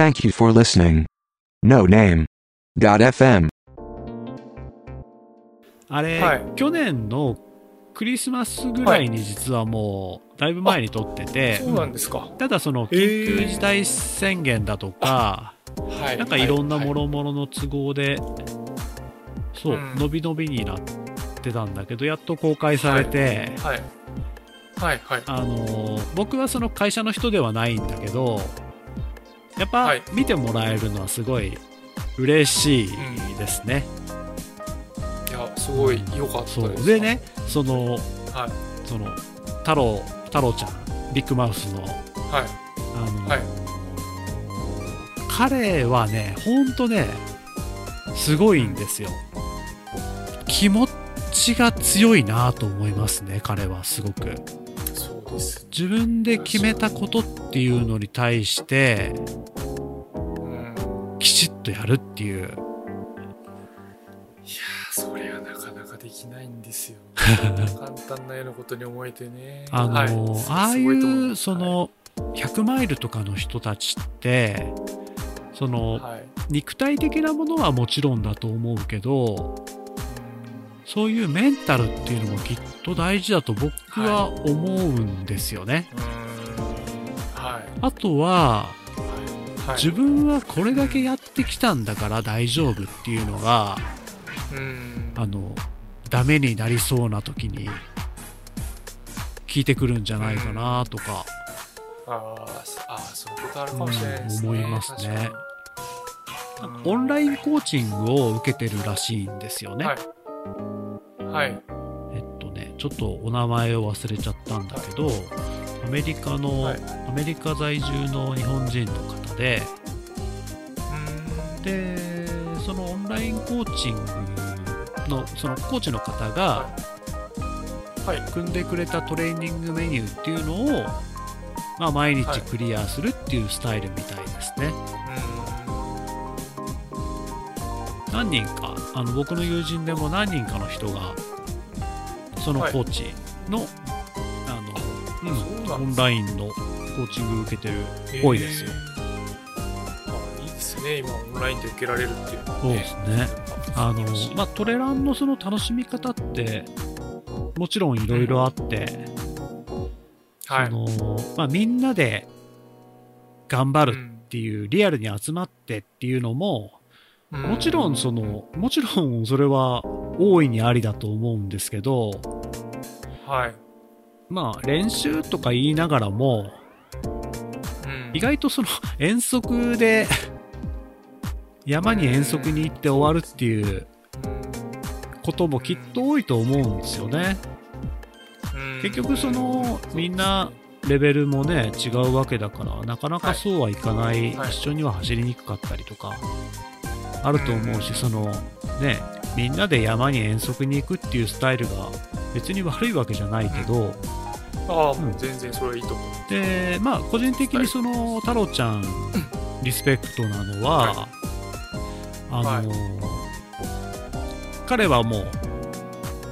Thank you for listening. No name. FM あれ、はい去年のクリスマスぐらいに実はもう、だいぶ前に撮ってて、そうなんですか。ただその緊急事態宣言だとか、はい。なんかいろんなもろ。ろもろの都合で、そう、うん伸び伸びになってたんだけど、やっと公開されて、はい。はい、はい。あのー僕はその会社の人ではないんだけど、やっぱはい見てもらえるのはすごい嬉しいですね。いや、すごい良かったです。で。ね、その、はい。その、太郎、太郎ちゃん、ビッグマウスの、はい。あのーはい彼はね、ほんとね、すごいんですよ。気持ちが強いなと思いますね、彼はすごく。自分で決めたことっていうのに対して、うん。きちっとやるっていう。いやーそれはなかなかできないんですよ。簡単なようなことに思えてね。あのーはいああいう、そ、の、100マイルとかの人たちって、その、はいはい肉体的なものはもちろんだと思うけど、そういうメンタルっていうのもきっと大事だと僕は思うんですよね。うん。はい。あとは、はい。自分はこれだけやってきたんだから大丈夫っていうのが、うん。あの、ダメになりそうな時に、聞いてくるんじゃないかなとか、あーそあー、そういうことあるかもしれないですね。うん思いますねオンラインコーチングを受けてるらしいんですよね。はい。はい。えっとね、ちょっとお名前を忘れちゃったんだけど、アメリカの、はいアメリカ在住の日本人の方で、うんで、そのオンラインコーチングの、そのコーチの方がはい。組んでくれたトレーニングメニューっていうのを、まあ、毎日クリアするっていうスタイルみたいですね。何人か、あの僕の友人でも何人かの人が、そのはいコーチの、あの、うん、オンラインのコーチング受けてるうん多いですよ。あいいですね。今、オンラインで受けられるっていうのはそうですね。あの、まあ、トレランのその楽しみ方って、もちろんいろいろあって、はい。その、まあ、みんなで頑張るっていう、リアルに集まってっていうのも、うんもちろんその、もちろんそれは大いにありだと思うんですけど、はい。まあ練習とか言いながらも、うん。意外とその遠足で山に遠足に行って終わるっていうこともきっと多いと思うんですよね。うん。結局そのみんなレベルもね違うわけだからなかなかそうはいかない、はい。一緒には走りにくかったりとかあると思うし、うんそのねみんなで山に遠足に行くっていうスタイルが別に悪いわけじゃないけど、ああ、もう全然それはいいと思う。でまあ個人的にその太郎ちゃんリスペクトなのは、あの、彼はもう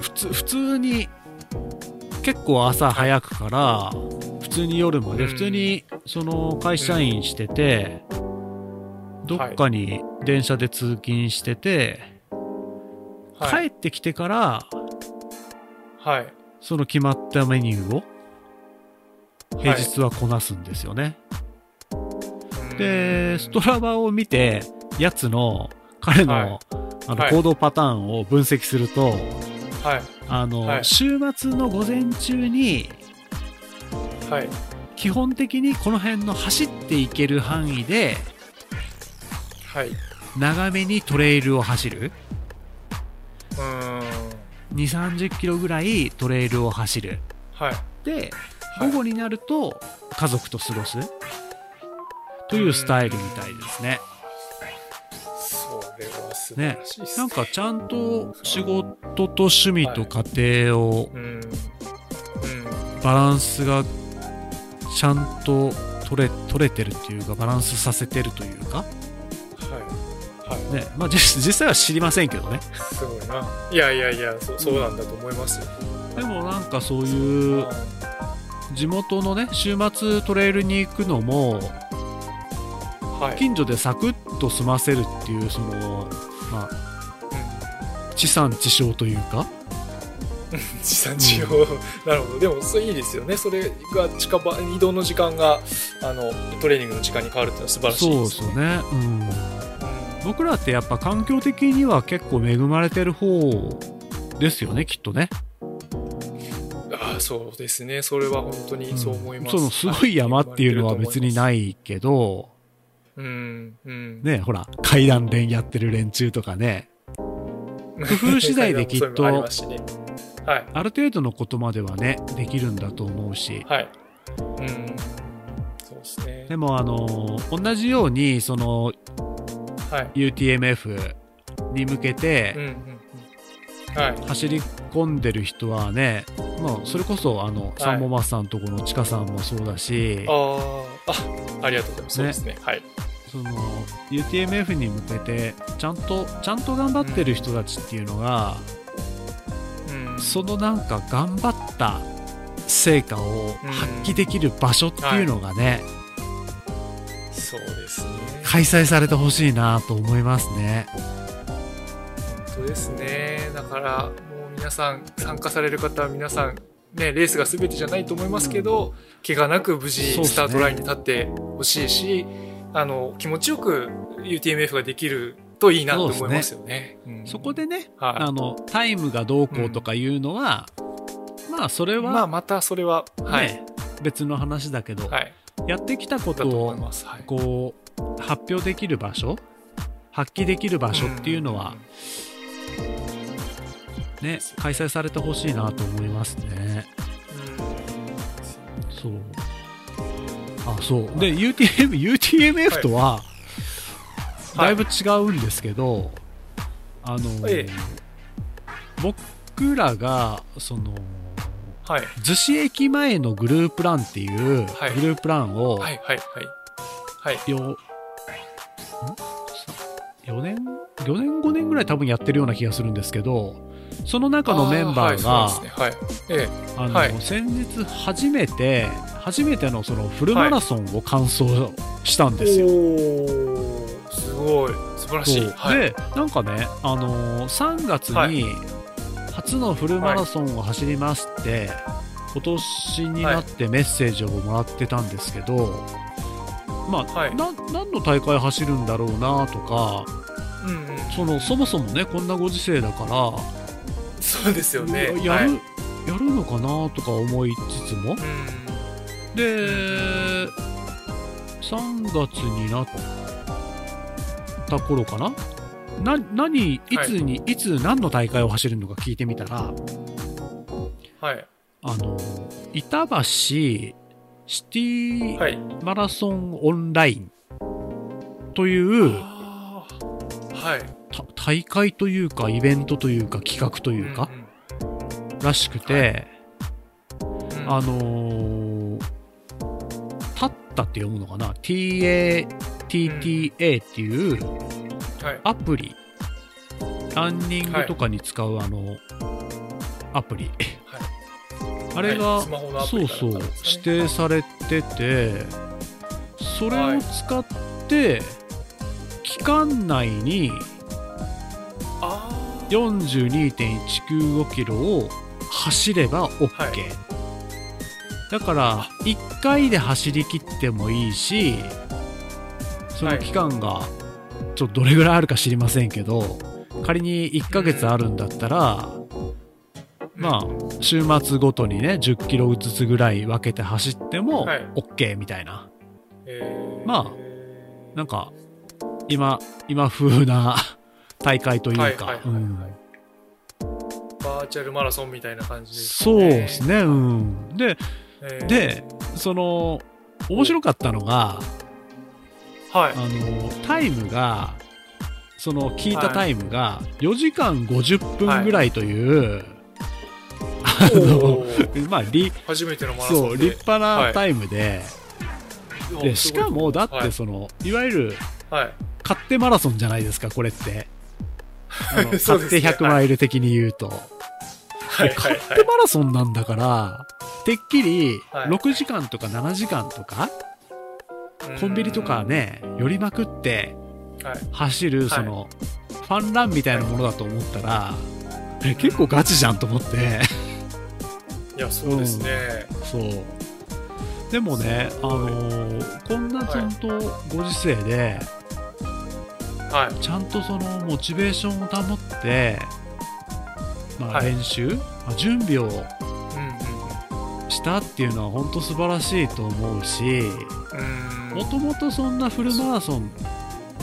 普通普通に結構朝早くから普通に夜までうん。普通にその会社員してて、どっかに電車で通勤してて、はい。帰ってきてからはい。その決まったメニューを平日はこなすんですよね。で、ストラバを見て、やつの、彼の、はいあのはい行動パターンを分析すると、はい。あの、はい週末の午前中に、はい。基本的にこの辺の走っていける範囲で、長めにトレイルを走る。ーん。2、30キロぐらいトレイルを走る。はい。で、はい午後になると家族と過ごす。というスタイルみたいですね。ねらしいですなんかちゃんと仕事と趣味と家庭を。バランスがちゃんと取れ取れてるっていうかバランスさせてるというか、ねまあ、実実際は知りませんけどねすごいな。いやいやいや、そそうなんだと思いますよ。でもなんかそういう地元のね週末トレイルに行くのもはい。近所でサクッと済ませるっていう、その、まあ、地産地消というか、う ん地産地消、なるほど。でも、それいいですよね。それが近場、移動の時間が、あの、トレーニングの時間に変わるっていうのは素晴らしいでそうですすよね。うん。うん僕らってやっぱ環境的には結構恵まれてる方ですよね、きっとね。ああ、そうですね。それは本当にそう思います。そのすごい山っていうのは別にい。ないけど、うん、うん。ね、ほら、階段連やってる連中とかね、工夫次第できっと ね。はい。ある程度のことまではね、できるんだと思うし。はい。うん。そうですね。でもあの同じように、そのはい。UTMF に向けうん、てうん、うん。はい。走り込んでる人はね、まあ、それこそあの、サンボマスさんとこのチカさんもそうだし、ああ、あ、ありがとうございます。そうですね。はい。その UTMF に向けてちゃんとちゃんと頑張ってる人たちっていうのが、うん。そのなんか頑張った成果を発揮できる場所っていうのがね、そうですね。開催されてほしいなと思いますね。本当ですね。だから、もう皆さん、参加される方は皆さん、ね、レースが全てじゃないと思いますけど、怪我なく無事スタートラインに立ってほしいし、あの、気持ちよく UTMF ができるといいなと思いますよね。うんそこでね、はいあの、タイムがどうこうとかいうのは、まあそれまあ、は、またそれは、はい。ね、別の話だけど、はい。やってきたこだとをと思います。はい。こう発表できる場所発揮できる場所っていうのは、ね、開催されてほしいなと思いますね。うん、そう。あ、そう。で、UTM、UTMF とは、だいぶ違うんですけど、あの、ええ僕らが、その、はい。逗子駅前のグループランっていうはいグループランを、はい、はい、はい。はい。よ、ん4年 ?4 年5年ぐらい多分やってるような気がするんですけど、その中のメンバーが、先日初めて、初めてのそのフルマラソンを完走したんえ。ですよ。おー、すごい。素晴らしい。はい。で、なんかね、あのー3月はに初のフルマラソンを走りますって、今年になってメッセージをもらってたんですけど、まあ、はいな何の大会走るんだろうなとか、うんうん。そのそもそもね、こんなご時世だから、そうですよね。やる、はい、やるのかなとか思いつつも、うん。で、3月になった頃かな？な、何、いつに、い、つ何の大会を走るのか聞いてみたら、はい。あの、板橋シティはい。マラソンオンラインというはい。た大会というかイベントというか企画というか、らしくて、うんうん、うんあのー、タッタって読むのかな ?TATTA っていうはい。アプリ、ランニングとかに使うあの、アプリ。あれが、はいそうそう、ね指定されてて、それを使って、期間内にあ42.195キロを走れば OK、はい。だから1回で走り切ってもいいしその期間がちょっとどれぐらいあるか知りませんけど仮に1ヶ月あるんだったら、あ。まあ週末ごとにね10キロずつぐらい分けて走ってもはい。OK みたいな、えー。まあなんか今今風な 大会というか、バーチャルマラソンみたいな感じですそうですね、うん。で、えー。でその、面白かったのが、はい。あ。の、タイムが、その、聞いたタイムが、4時間50分ぐらいという、あおの、ー。まあ、り、初めてのマラソンそう、で立派なタイムで、で、しかも、だっはい。てその、いわゆる、はい。勝手マラソンじゃないですか、これって。あの 勝手100マイル的に言うと。はい。勝手マラソンなんだから、てっきりはい。6時間とか7時間とか、うん。コンビニとかね、寄りまくってはい。走る、い。その、ファンランみたいなものだと思ったら、え結構ガチじゃんと思って、いや、そうですね。そう。でもね、あのーこんなちゃんとご時世で、はい。ちゃんとそのモチベーションを保って、まあ、はい練習、まあ準備をうんうんしたっていうのは本当素晴らしいと思うし、もともとそんなフルマラソン、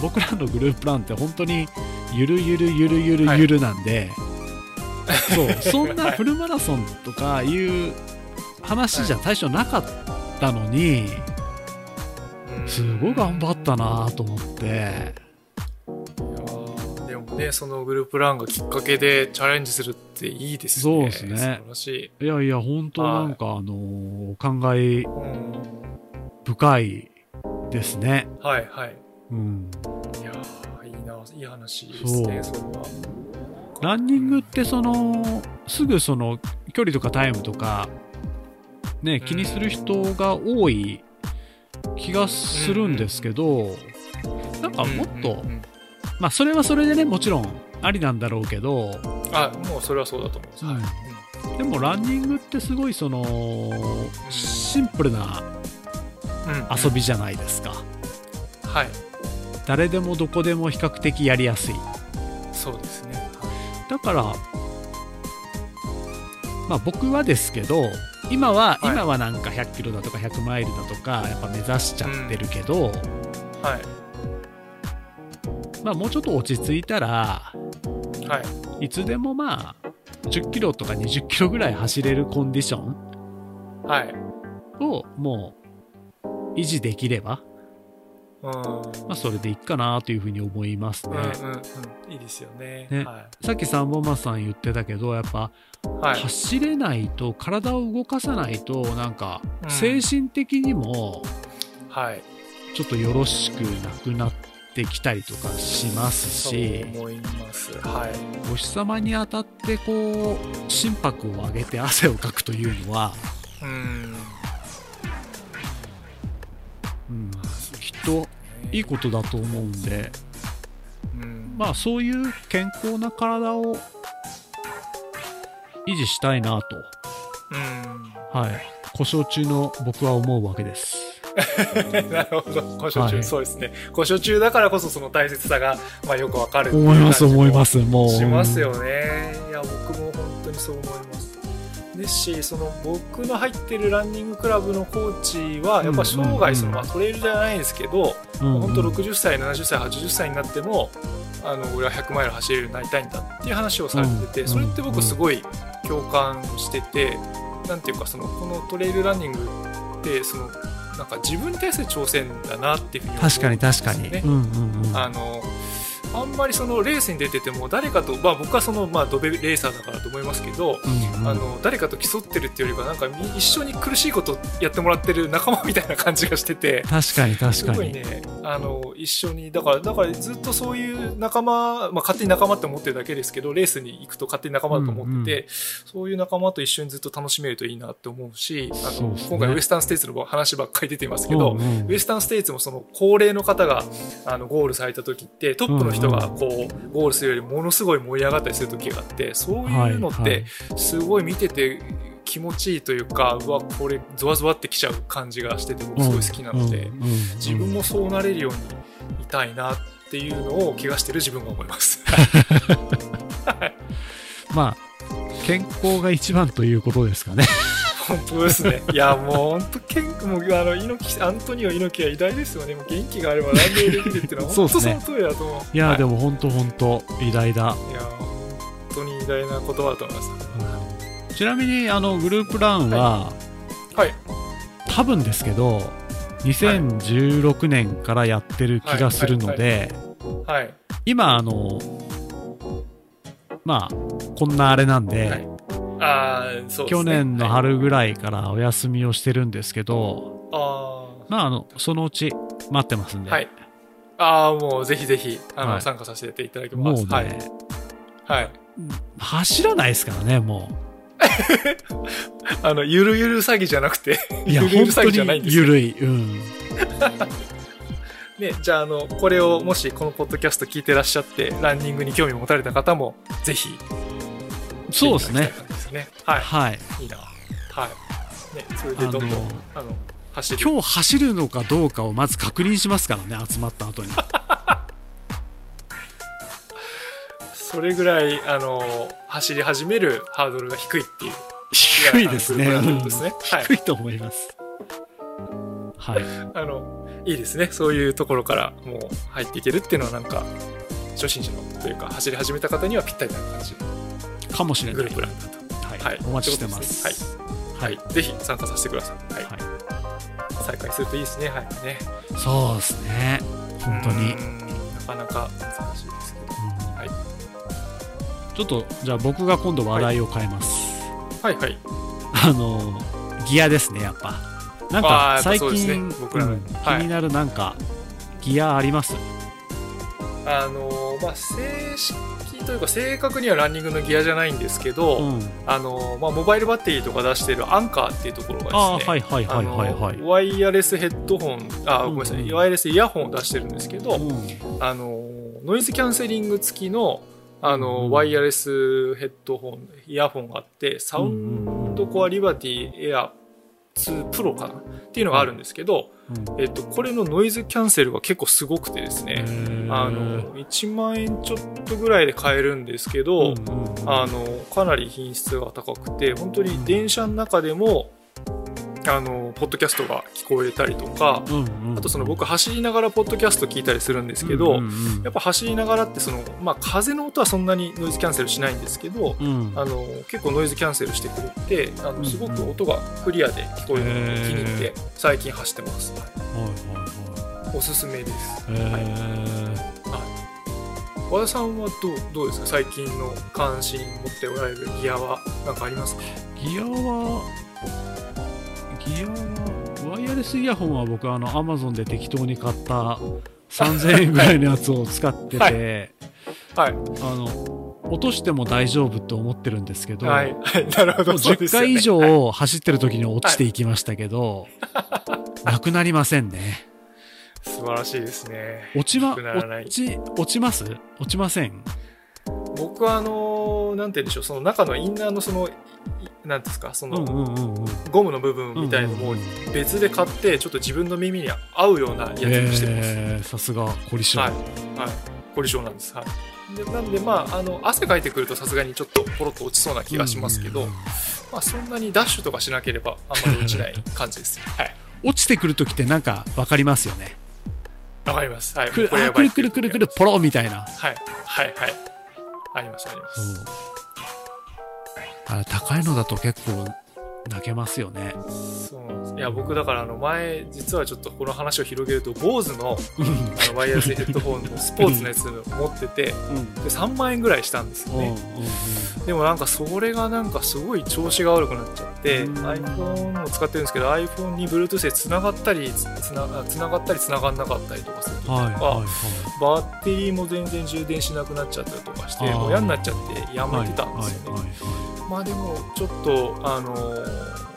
僕らのグループランって本当にゆるゆるゆるゆるゆるなんで、そう、そんなフルマラソンとかいう話じゃ最初なかったのに、うんすごい頑張ったなと思って、いやーでもね、そのグループランがきっかけでチャレンジするっていいですね。そうですね素晴らしい。いやいや、本当なんか、あのー感慨うん。深いですね。はいはい。うん。いやーいいな、いい話ですね、それは。ランニングってその、すぐその距離とかタイムとか、ね、気にする人が多い気がするんですけど、なんかもっと、まあそれはそれでね、もちろんありなんだろうけど、あ、もうそれはそうだと思。うんはいでもランニングってすごいその、シンプルな遊びじゃないですか。はい。誰でもどこでも比較的やりやすい。そうですね。だから、まあ僕はですけど、今は、はい今はなんか100キロだとか100マイルだとか、やっぱ目指しちゃってるけど、はい。まあもうちょっと落ち着いたら、はい。いつでもまあ、10キロとか20キロぐらい走れるコンディションはい。をもう維持できれば、うん。うんまあそれでいいかなというふうに思いますね。うんうん。いいですよね。ねはさっき三本松さん言ってたけど、やっぱい。はい。走れないと、体を動かさないと、なんかうん精神的にも、はい。ちょっとよろしくなくなってきたりとかしますし、思います。はい。お日様に当たってこう心拍を上げて汗をかくというのは、うん。うん、といいことだと思うんで、うん。まあそういう健康な体を維持したいなと、うん。はい、故障中の僕は思うわけです。なるほど。故障中、はいそうですね。故障中だからこそその大切さが、まあよくわかる思います思いますもうしますよね。いや、僕も本当にそう思います。ですし、その僕の入ってるランニングクラブのコーチは、やっぱ生涯その、まあトレイルじゃないですけど、うん本当60歳、70歳、80歳になっても、あの俺は100マイル走れるようになりたいんだっていう話をされてて、うんそれって僕すごい共感してて、なんていうかそのこのトレイルランニングってそのなんか自分に対する挑戦だなっていうふうに思うんです確よかに確かに。ねうんうんうん。あのあんまりそのレースに出てても誰かと、まあ、僕はその、まあ、ドベレーサーだからと思いますけど、うんうんあの誰かと競ってるっていうよりかなんかみ一緒に苦しいことやってもらってる仲間みたいな感じがしてて。確かに確すかに。ごいね、あの一緒にだからだからずっとそういう仲間、まあ、勝手に仲間って思ってるだけですけどレースに行くと勝手に仲間だと思ってて、そういう仲間と一緒にずっと楽しめるといいなって思うしあのね今回ウエスタンステーツの話ばっかり出てますけど、うんうんウエスタンステーツもその高齢の方があのゴールされた時ってトップの人がこうゴールするよりものすごい盛り上がったりする時があってそういうのってすごい見てて気持ちいいというかうわこれゾワゾワってきちゃう感じがしてて僕すごい好きなので。自分もそうなれるようにいたいなっていうのを怪我してる自分が思います。まあ、健康が一番ということですかね。本当ですね。いや、もう本当、ケンもうあの猪木アントニオ猪木は偉大ですよね。もう元気があれば何でもできるっていうのは そう本当その通りだと思う。いや、はいでも本当本当偉大だ。いや、本当に偉大な言葉だと思います。ちなみに、あの、グループランは、はい。多分ですけど、2016年からやってる気がするので、はい。今、あの、まあ、こんなあれなんで、はいああ、そうね。去年のはい、春ぐらいからお休みをしてるんですけど、あまあ、あの、そのうち待ってますんで、あ、はい。ああ、もうぜひぜひ、あの、はい参加させていただきもうね、ます。はい。はい。走らないですからね、も あの、ゆるゆる詐欺じゃなくて、ゆるゆる詐欺じゃないんですゆるい。うん。ね、じゃあ、あの、これをもしこのポッドキャスト聞いてらっしゃって、ランニングに興味持たれた方も、ぜひ、そうですね。はい。はいいいな。はい。ね、それでどんどん、あの走る。今日走るのかどうかをまず確認しますからね集まった後に それぐらい、あの、走り始めるハードルが低いっていう。低いですねですね。はい。低いと思いますはい あの、いいですね。そういうところからもう入っていけるっていうのはなんか、初心者のというか、走り始めた方にはぴったりな感じのかもしれないグループなんだと。はい、はい。お待ちしてますねはい。はい。ぜひ参加させてください。はい。はい再開するといいですね。はい。ね。そうですね本当になかなか難しいですけど。うんはい。ちょっとじゃあ僕が今度話題を変えます、はいはい。あのギアですねやっぱなんか最近、僕らのうんはい気になるなんかギアあります？あのまあ、正式というか正確にはランニングのギアじゃないんですけど、うん。あのまあ、モバイルバッテリーとか出してるアンカーっていうところがですねワイヤレスヘッドホンあごめんなさい、うん。うんワイヤレスイヤホンを出してるんですけど、うん。あのノイズキャンセリング付きのあの、うん。ワイヤレスヘッドホンイヤホンがあってサウンドコアリバティエア2プロかな？っていうのがあるんですけど、うん。えっと、これのノイズキャンセルが結構すごくてですへね、ーあの1万円ちょっとぐらいで買えるんですけど、あのかなり品質が高くて本当に電車の中でも、あのポッドキャストが聞こえたりとか、うんうん。あとその僕走りながらポッドキャスト聞いたりするんですけど、うんうんうん。やっぱ走りながらってその、まあ、風の音はそんなにノイズキャンセルしないんですけど、うん。あの結構ノイズキャンセルしてくれてあうんのすごく音がクリアで聞こえるのへー。で気に入って最近走ってます、はいはいはい。おすすめです。はい。和田さんはどうどうですか？最近の関心持っておられるギアは何かありますか？ギアはギアはワイヤレスイヤホンは僕あの Amazon で適当に買った3000円ぐらいのやつを使ってて、はい。あの落としても大丈夫って思ってるんですけど、はい、はい、なるほどそうで10すよね。回以はい上走ってる時に落ちていきましたけど、なくなりませんね。素晴らしいですね。落ちま落ち落ちます？落ちません？僕はあのーなんて言うんでしょうその中のインナーのそのいなんですかその、ゴムの部分みたいのも別で買ってちょっと自分の耳に合うようなやつにしてます、えーさすが凝り性、はい、はい、凝り性なんです。はい。でなんで、まあ、あの、汗かいてくるとさすがにちょっとポロッと落ちそうな気がしますけど、まあ、そんなにダッシュとかしなければあんまり落ちない感じです。はい。落ちてくる時ってなんか分かりますよねわかります。はい。くるくるくるくるくるポロみたいなはい。はい、はい。あります、あります。そうあれ高いのだと結構泣けますよねそう。いや、僕だから、あの、前、実はちょっとこの話を広げると、BOSE のうん。あのワイヤレスヘッドホンのスポーツのやつ持ってて、で3万円ぐらいしたんですよね。でもなんかそれがなんかすごい調子が悪くなっちゃって、うん。iPhone を使ってるんですけど iPhone に Bluetooth でつながったりつつなつながったりつながんなかったりとかするとうんはいはいはい。バッテリーも全然充電しなくなっちゃったりとかしてあー。もう嫌になっちゃってやめてたんですよね、まあでもちょっとあのー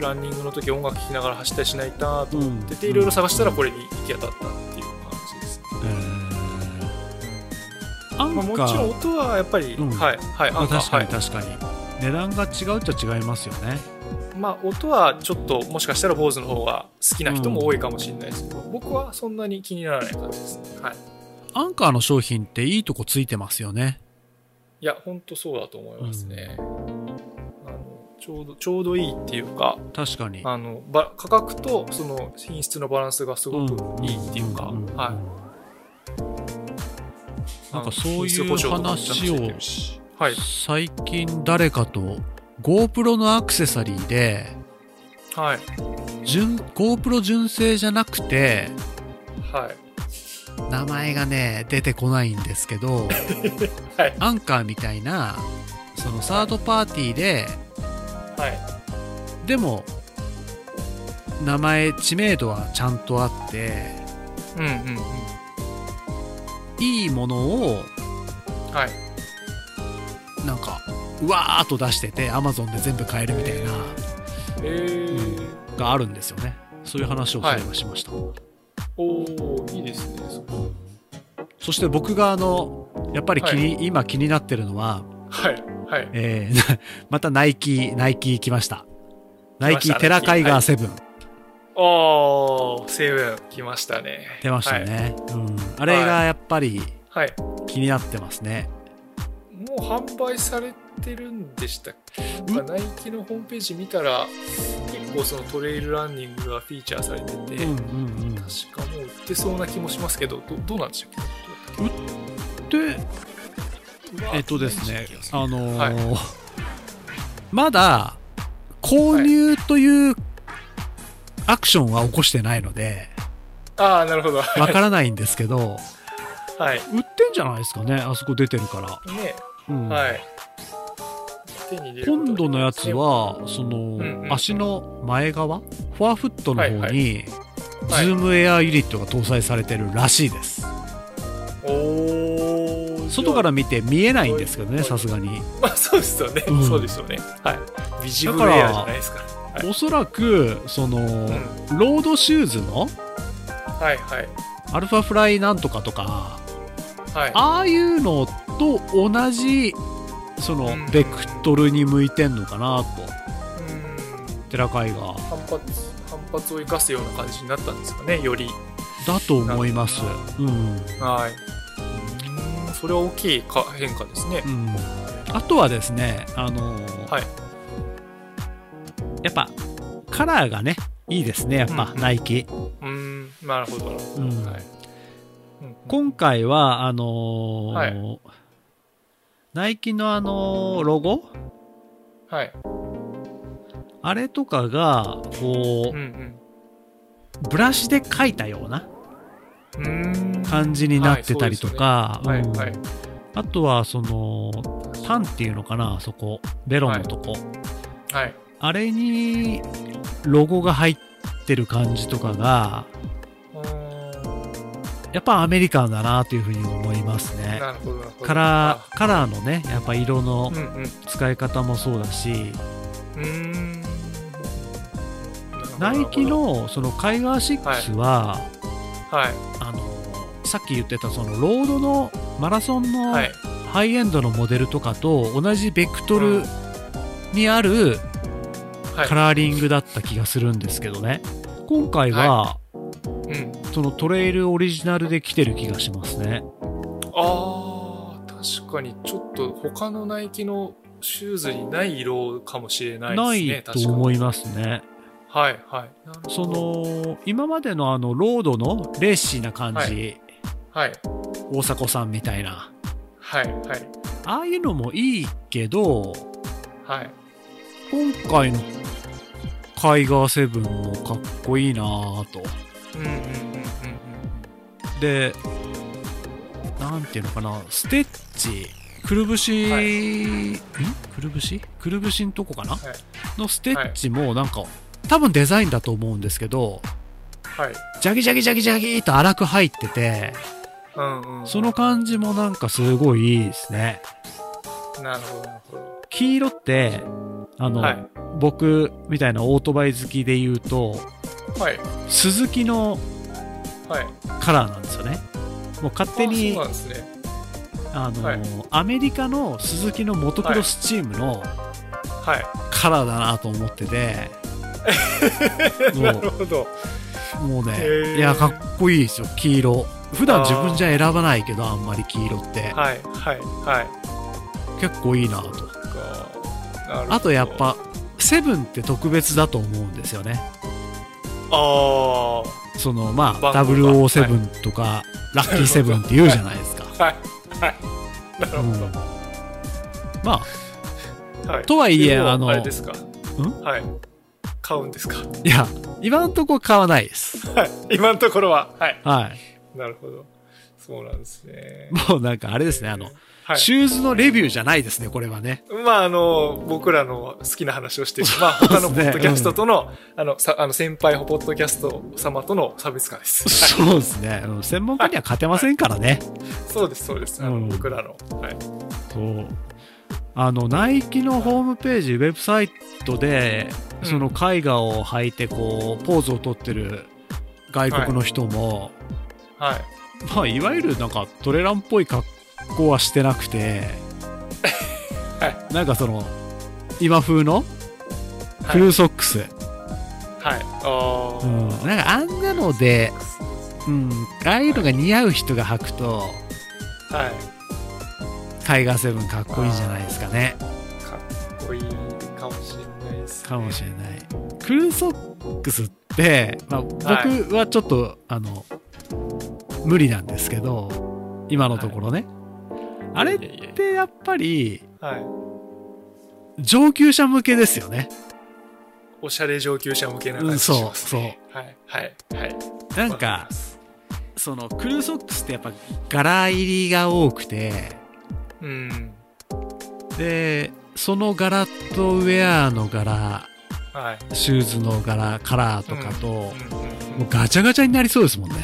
ランニングの時音楽聴きながら走ったりしないなと思ってて、うん。いろいろ探したらこれに行き当たったっていう感じですね、えーまあ、もカちろんー音はやっぱり、うん。はいはいまあアンカー確かにはい確かに。値段が違うっちゃ違いますよね。まあ、音はちょっともしかしたら坊主の方が好きな人も多いかもしれないです。けど、僕はそんなに気にならない感じですね。はい。アンカーの商品っていいとこついてますよね。いや、本当そうだと思いますね。あのちょうど、ちょうどいいっていうか、確かにあの、ば価格とその品質のバランスがすごくいいっていうか、んんんはい。なんかそういう話を。最近誰かと GoPro のアクセサリーではい。純 GoPro 純正じゃなくてはい。名前がね出てこないんですけど はい。アンカーみたいなそのサードパーティーではい。でも名前知名度はちゃんとあってうんうんうん。いいものをはい。なんかうわーっと出してて Amazon で全部買えるみたいなえー。があるんですよねそういう話をそういえばしました、おー、いいですね。そそして僕があの、やっぱり気に、今気になってるのは、はい。はい。えー またナイキ、ナイキ来ました。ナイキテラカイガーセブンおー、セブン来ましたね。出ましたね。うん。あれがやっぱりはい。はい。気になってますね。もう販売されてるんでしたっけ？ナイキのホームページ見たら、結構そのトレイルランニングがフィーチャーされてて、うんうんうん。確かもう売ってそうな気もしますけど、どどうなんでしょうで、えっとですね、あのーはいまだ購入というアクションは起こしてないので、ああ、なるほど。わからないんですけど、はい。売ってんじゃないですかね、あそこ出てるから。ね、うんはい。今度のやつは、その、んうん足の前側、フォアフットの方に、はいはいはいズームエアユニットが搭載されてるらしいです。おー外から見て見えないんですけどね、はいさすがに。まあそうですよね、うん。そうですよね。はい。ビジブルエアじゃないですかはい。おそらく、その、ん。ロードシューズのはいはい。アルファフライなんとかとか、はい。ああいうのと同じ、そのうん、ベクトルに向いてんのかなと、うん。テラカイが。反発反発を生かすような感じになったんですかねより。だと思います。うん。はい。うんそれは大きいか変化ですね。うん。あとはですね、あのーはい。やっぱ、カラーがね、いいですね、やっぱ、うん。ナイキ。うんなるほど。うん。はい。うん。今回は、あのーはい。ナイキのあのーロゴ？はい。あれとかが、こうんうん。う、ブラシで描いたような感じになってたりとか、うん。はいはい。あとは、その、タンっていうのかな、そこ、ベロのとこ。はい。あれに、ロゴが入ってる感じとかが、やっぱアメリカンだなというふうに思いますね。カラー、あ。カラーのね、やっぱ色のうんうん。使い方もそうだし、うーん。ナイキのそのカイガー6は、はいあの、さっき言ってたそのロードのマラソンのはいハイエンドのモデルとかと同じベクトルにあるはいカラーリングだった気がするんですけどね。今回は、うんそのトレイルオリジナルで来てる気がしますね。あー確かにちょっと他のナイキのシューズにない色かもしれないですなねいと思いまますね。すはいはい。その、今までのあの、ロードのレーシーな感じ、ははい。大迫さんみたいな、はいはい。ああいうのもいいけど、はい。今回のカイガーセブンもかっこいいなぁと。うんうんうんうん。で、なんていうのかな、ステッチ、くるぶし、はい。ん？くるぶし？くるぶしんとこかな、はい。のステッチもなんか、多分デザインだと思うんですけど、はい。ジャギジャギジャギジャギと荒く入ってて、うんうんその感じもなんかすごいいいですね。なるほどなるほど。黄色って、あの、はい。僕みたいなオートバイ好きで言うと、はい。スズキのはい。カラーなんですよね。もう勝手にあね。あの、はい。アメリカのスズキのモトクロスチームのはい。カラーだなと思ってて、なるほど。もう。ね、へー。いや、かっこいいですよ、黄色。普段自分じゃ選ばないけど、あんまり黄色って。はいはいはい。結構いいなと。あとやっぱ、セブンって特別だと思うんですよね。あその、まあ、番号が007とか、ラッキーセブンって言うじゃないですか。あはい。はい。なるほうん。まあ、ど、はい、とはいえあのあれですか。はい買うんですか？いや、今んとこ買わないです。はい今のところは？はいはい。なるほどそうなんですねもうなんかあれですね、あの、はいシューズのレビューじゃないですね、これはね。まあ、あの、僕らの好きな話をして、まあ、他のポッドキャストとの、あの、さ、あの、先輩ポッドキャスト様との差別化です。は いそうですね。うん専門家には勝てませんからね。そうです、そうです。あの、うん僕らの。はい。そう。あの、ナイキのホームページ、ウェブサイトで、うんその絵画を履いて、こう、ポーズをとってる外国の人も、はい。まあ、いわゆるなんかトレランっぽい格好はしてなくて、は なんかその、今風のはいフルソックス。はい。ああ。うん。なんかあんなので、うん、ああいうのが似合う人が履くと、はい。タイガーセブンかっこいいんじゃないですかね。かっこいいかもしれないです、ね。かもしれない。クルーソックスって、まあ、僕はいはちょっと、あの、無理なんですけど、今のところね。あれっいえいえてやっぱり、はい。上級者向けですよね。おしゃれ上級者向けな感じします、ねうんはい。はい。はい。なんかその、クルーソックスってやっぱ柄入りが多くて、うん。で、その柄とウェアの柄、はい。シューズの柄、カラーとかと、うんうんもうガチャガチャになりそうですもんね。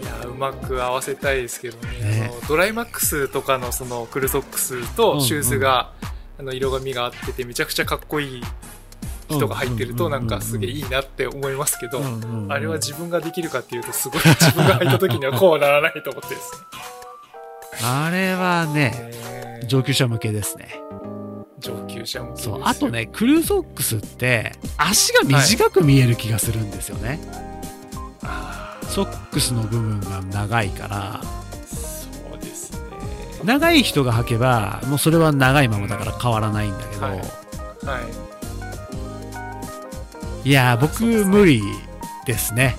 いや、うまく合わせたいですけどね。ねドライマックスとかのそのクルソックスうんとシューズが、あの色紙が合っててめちゃくちゃかっこいい人が入ってるとなんかすげえいいなって思いますけど、うんうんうんあれは自分ができるかっていうとすごい自分が入った時にはこうはならないと思ってですあれはね、ね。上級者向けですね。上級者向けそう。あと。ね、クルーソックスって、足が短く見える気がするんですよね。あソックスの部分が長いから、ーそうですね。長い人が履けば、もうそれは長いままだから変わらないんだけど、はいい、はい。やー、僕無理ですね。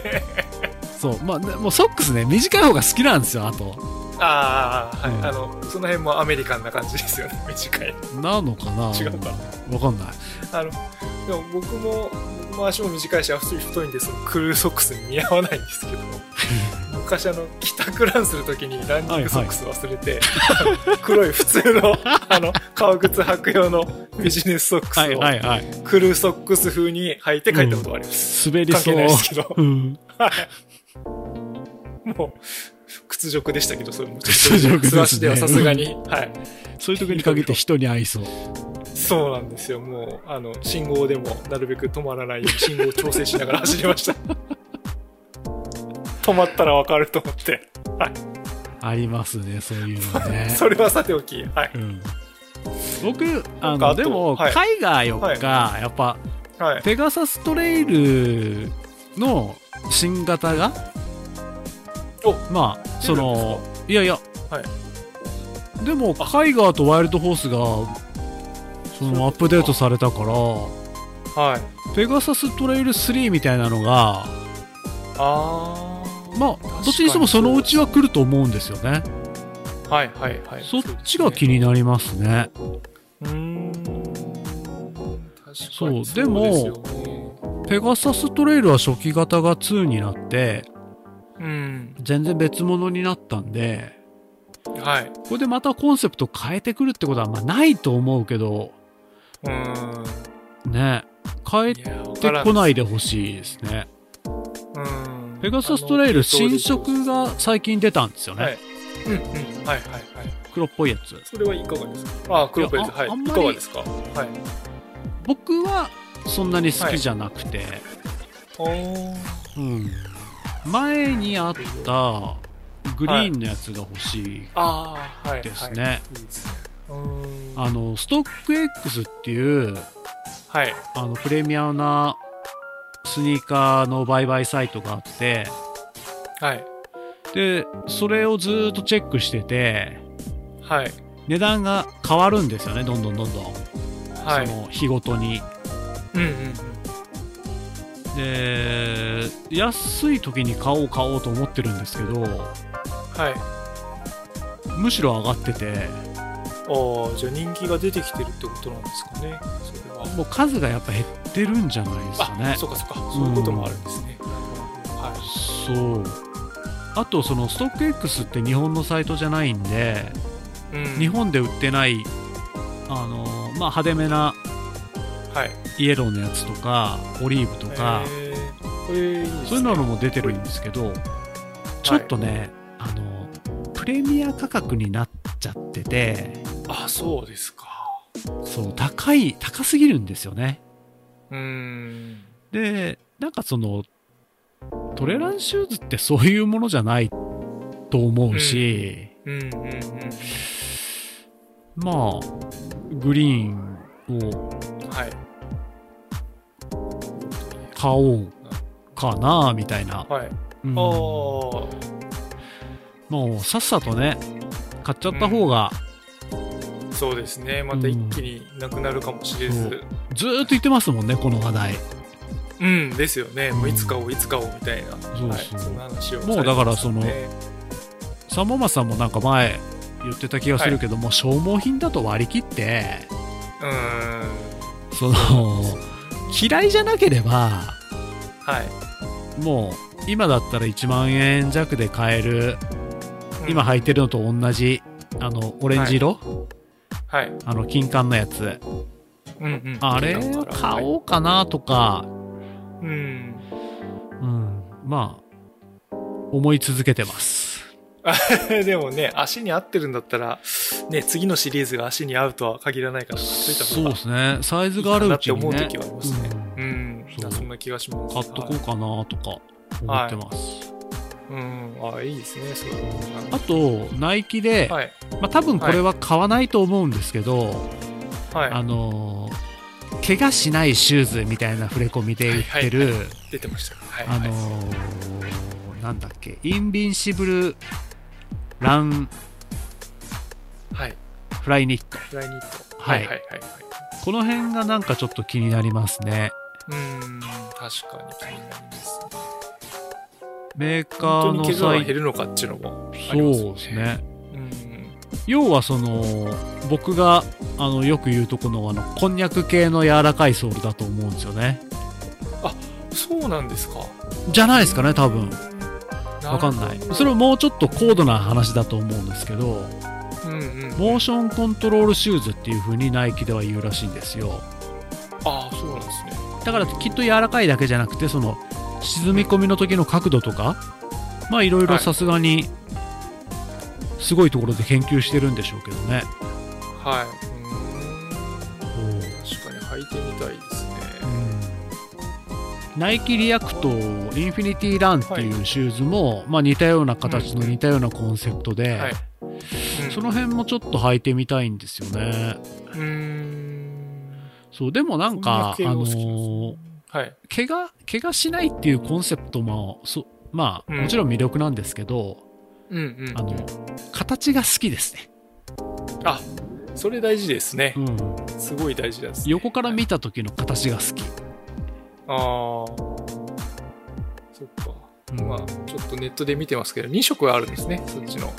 そう、まあ、ねもうソックスね、短い方が好きなんですよ、あと。ああ、はい、うんあの、その辺もアメリカンな感じですよね。短い。なのかな？違うかわかんない。あの、でも僕も、僕も足も短いし、足太いんで、そのクルーソックスに似合わないんですけど、昔あの、帰宅ランするときにランニングソックス忘れて、あ の黒い普通の、あの、革靴履く用のビジネスソックスはいを、はいはい。クルーソックス風に履いて帰ったことがあります。関滑りそう。係ないですけど、うん。もう、屈辱でしたけど、それも。屈辱ですね素足ではさすがに、はい。そういう時に限って人に合いそう。そうなんですよ。もう、あの、信号でもなるべく止まらないように信号を調整しながら走りました。止まったらわかると思って。はい。ありますね、そういうのね。それはさておき、はい。うん僕、あの、でも、はい海外よっか、やっぱ、はい。ペガサストレイルの新型が、まあ、その、いやいや、はいでも、カイガーとワイルドホースが、そのアップデートされたから、はい。ペガサストレイル3みたいなのが、あー。まあ、どっちにしてもそのうちは来ると思うんですよね。はいはいはい。そっちが気になりますね。うーん。そうでも。ペガサストレイルは初期型が2になって、うん。全然別物になったんで、はい。ここでまたコンセプト変えてくるってことはまあないと思うけど、うーん。ね、変えてこないでほしいですね。うん。ペガサストレイル新色が最近出たんですよね。はい。うんうん。はいはいはい。黒っぽいやつ。それはいかがですか？ああ、黒ペンです。はい。いやああんまりいかがですか？はい。僕はそんなに好きじゃなくて、おーうん。前にあったグリーンのやつが欲しい。ですね。あの、ストック X っていう、はい。あの、プレミアムなスニーカーの売買サイトがあって、はい。で、それをずーっとチェックしてて、はい。値段が変わるんですよね、どんどんどんどん。はい。その日ごとに。うんうんで、安い時に買おう買おうと思ってるんですけど、うん。はい。むしろ上がってて、ああ、じゃあ人気が出てきてるってことなんですかね。それは。もう数がやっぱ減ってるんじゃないですかねあ、。そうかそうか。そういうこともあるんですね。なるほど。はい。そう。あと、そのストック X って日本のサイトじゃないんで、うん日本で売ってない、あの、まあ、派手めなはい。イエローのやつとか、オリーブとか、そういうのも出てるんですけど、ちょっとね、あの、プレミア価格になっちゃってて、あ、そうですか。そう、高い、高すぎるんですよね。うーん。で、なんかその、トレランシューズってそういうものじゃないと思うし、うんうんうん。まあ、グリーンをはい。買おうかな、みたいな。はい。うんああ。もうさっさとね、買っちゃった方が、そうですね。また一気になくなるかもしれず。そうずーっと言ってますもんね、この話題。うん、ですよね。もういつ買おう、いつ買おうみたいな。そうはい。そうそんな話をもうだからそのされてまさんもなんか前言ってた気がするけども、消耗品だと割り切って、うーん。その、嫌いじゃなければ、はい。もう、今だったら1万円弱で買える、今履いてるのと同じ、あの、オレンジ色、はい。あの、金管のやつ。うんうん。あれを買おうかなとか、う。うん。うん、まあ、思い続けてます。でもね、足に合ってるんだったら、ね、次のシリーズが足に合うとは限らないから、そうですね。サイズがあるうちに、ね。って思う時はありますね気がします。買っとこうかなとか思ってます。うん。あいいですね、それあと、ナイキで、はい。まあ多分これは買わないと思うんですけど、はい。あのー怪我しないシューズみたいな触れ込みで売ってる、はいはい出てました。はい。あのーなんだっけ、インビンシブルランはい。フライニット。フライニット。はいはいはいはいはい。この辺がなんかちょっと気になりますね。うーん、確かに気になりますね。メーカーのに怪我減るのかっていうのもそうですね。うん。要はその、僕があのよく言うとこのあの、こんにゃく系の柔らかいソールだと思うんですよね。そうなんですか？じゃないですかね、多分。わかんないそれはもうちょっと高度な話だと思うんですけど、うんうん。モーションコントロールシューズっていう風にナイキでは言うらしいんですよ。ああ、そうなんですね。だからきっと柔らかいだけじゃなくて、その、沈み込みの時の角度とか、まあいろいろさすがに、すごいところで研究してるんでしょうけどね。はい。うーん。確かに履いてみたいですね。ナイキリアクトインフィニティランっていうシューズも、まあ似たような形の似たようなコンセプトで、はい。うんその辺もちょっと履いてみたいんですよね。うーん。そう、でもなんか、あのーねはい。怪我、怪我しないっていうコンセプトも、そまあ、うんもちろん魅力なんですけど、うんうん。あの、形が好きですね。あ、それ大事ですねう。ん。すごい大事です、ね。横から見た時の形が好き。ああ。そっか。うんまあ、ちょっとネットで見てますけど、2色あるんですね。そっちの。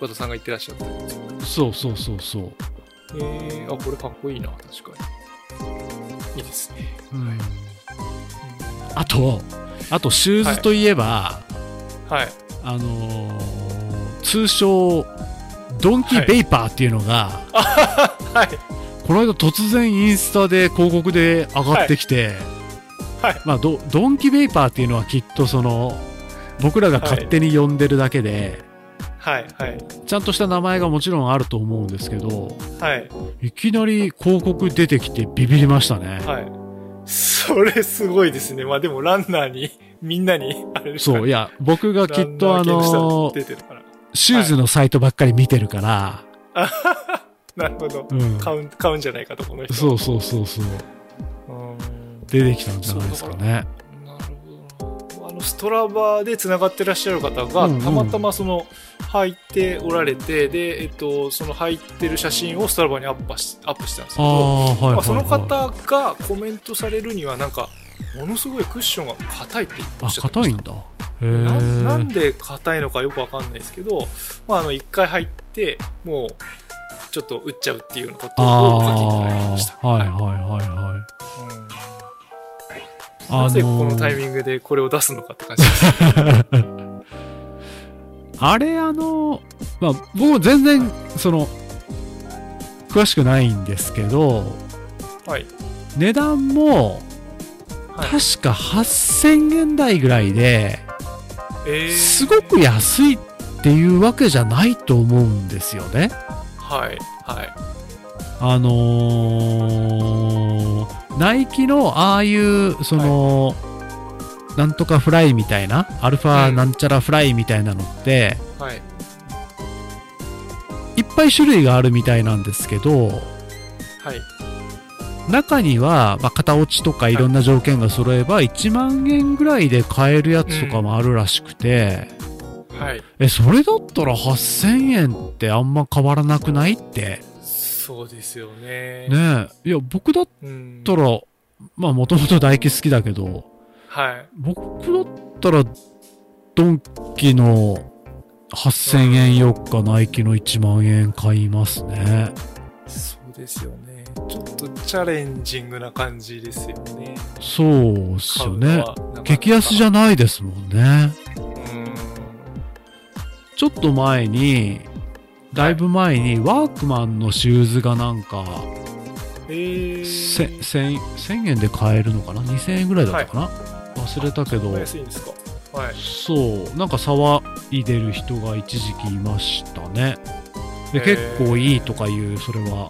和田さんが言ってらっしゃった。そうそうそうそう。えー、あ、これかっこいいな、確かに。いいですね。うん。あと、あとシューズといえば、はい。あのー通称、ドンキベイパーっていうのが、はい。この間突然インスタで広告で上がってきて、はい。まあド、ドンキベイパーっていうのはきっとその、僕らが勝手に呼んでるだけで、はい。はい。ちゃんとした名前がもちろんあると思うんですけど、はい。いきなり広告出てきてビビりましたね。はい。それすごいですね。まあでもランナーに、みんなに、あれですかそう、いや、僕がきっとあの。シューズのサイトばっかり見てるから、なるほど。うん。買うん、買うんじゃないかと、この人。そうそうそうそう。うん。出てきたんじゃないですかね。の、ストラバで繋がってらっしゃる方が、うんうんたまたまその、履いておられて、で、えっと、その履いてる写真をストラバにアップしアップしてたんですけど、はいはい、はい。まあその方がコメントされるには、なんか、ものすごいクッションが硬いっておっあ、しゃってました硬いんだ。へななんえ。で硬いのかよくわかんないですけど、まあ、あの、一回入って、もう、ちょっと打っちゃうっていうようなことをお書きました。はいはいはいはい。なぜこのタイミングでこれを出すのかって感じです。あれ、あの、まあ、僕も全然、その、詳しくないんですけど、はい。値段も、はい確か8000円台ぐらいで、えーすごく安いっていうわけじゃないと思うんですよね。はい。はい。あのーナイキのああいう、その、なんとかフライみたいな、アルファなんちゃらフライみたいなのって、はい。いっぱい種類があるみたいなんですけど、はい。中には、まあ、型落ちとかいろんな条件が揃えば、1万円ぐらいで買えるやつとかもあるらしくて、はい。え、それだったら8000円ってあんま変わらなくないって。そうですよね。ねえ。いや、僕だっうん。たら、まあもともと大輝好きだけど、はい。僕だったら、ドンキの8000円よっかナイキの1万円買いますね。そうですよね。ちょっとチャレンジングな感じですよね。そうっすよね。激安じゃ。ゃないですもんね。うん。ちょっと前に、だいぶ前にワークマンのシューズがなんか、えー。せ1000 1000円で買えるのかな ?2000 円ぐらいだったかな、忘れたけどお、安いんですか？はい。そう、なんか騒いでる人が一時期いましたね。で、結構いいとかいう、それは、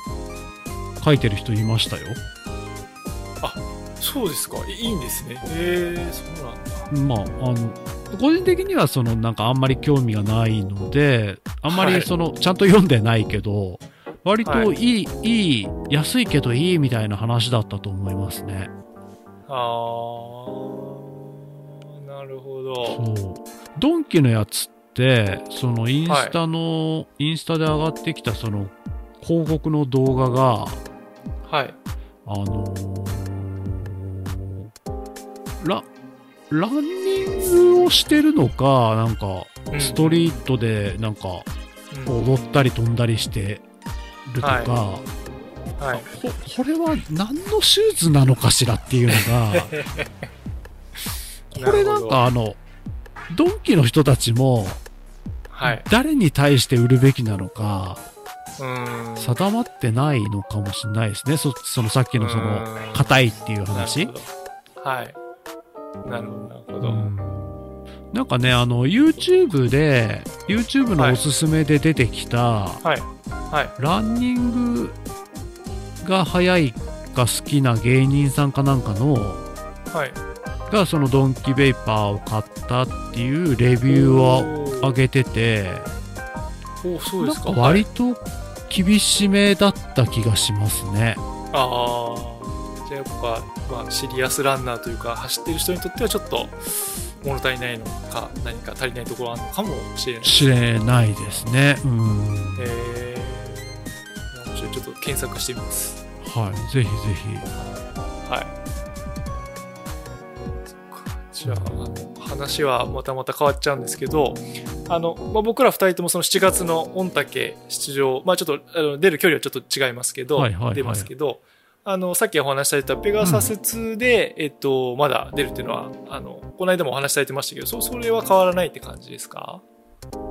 書いてる人いましたよ。そうですか。いいいんですね。えー、そうなんだ。まあ、あの、個人的にはそのなんかあんまり興味がないので、あんまはいりその、ちゃんと読んでないけど、割とはいいい、いい、安いけどいいみたいな話だったと思いますね。あー、なるほど。そう。ドンキのやつって、そのインスタの、インスタで上がってきたその広告の動画が、はい。あのーラ、ランニングをしてるのか、なんか、うんストリートでなんかうん踊ったり飛んだりしてるとか、はい。ここれは何のシューズなのかしらっていうのが、これなんかあの、ドンキの人たちも、はい。誰に対して売るべきなのか、うん。定まってないのかもしれないですね。そそのさっきのその、うん硬いっていう話はい。なるほど、なんなんかね、あの、YouTube で、YouTube のおすすめで出てきた、はい。はい。ランニングが速いが好きな芸人さんかなんかの、はい。がそのドンキベイパーを買ったっていうレビューを上げてて、おーそうですか。割と厳しめだった気がしますね。ああ。じゃあやっぱ、まあ、シリアスランナーというか、走ってる人にとってはちょっと物足りないのか、何か足りないところあるのかもしれない。知れないですね。うん。えー、面白い。ちょっと検索してみます。はい。ぜひぜひ。はい。じゃあ、話はまたまた変わっちゃうんですけど、あの、まあ、僕ら二人ともその7月の御嶽出場、まあちょっとあの出る距離はちょっと違いますけど、はいはいはい出ますけど、あの、さっきお話しされたペガサス2で、えっと、まだ出るっていうのは、あの、この間もお話しされてましたけど、そ、それは変わらないって感じですか？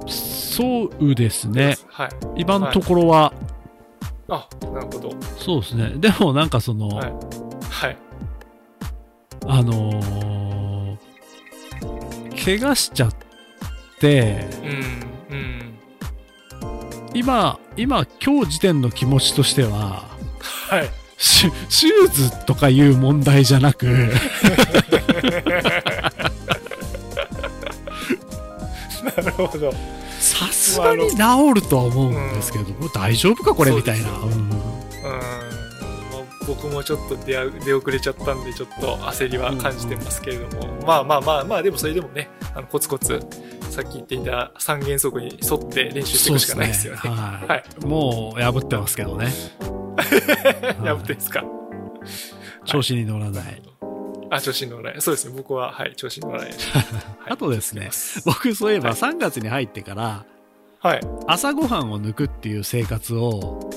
そうですね。はい。今のところは、あ、なるほど。そうですね。でもなんかその、はい。はい。あのー怪我しちゃって、うん、うん。今、今、今日時点の気持ちとしては、はい。シュシューズとかいう問題じゃなく、なるほど。さすがに治るとは思うんですけど、もう大丈夫かこれみたいな。そうんうん、まあ、僕もちょっと出遅れちゃったんでちょっと焦りは感じてますけれども、まあまあまあまあでもそれでもねあのコツコツさっき言っていた三原則に沿って練習していくしかないですよね。はい。はい。もう破ってますけどね。やってですか。調子に乗らない。あ、調子に乗らない。そうですね。僕は、はい、調子に乗らない。はいあとですね、僕そういえば3月に入ってから、はい。朝ごはんを抜くっていう生活を、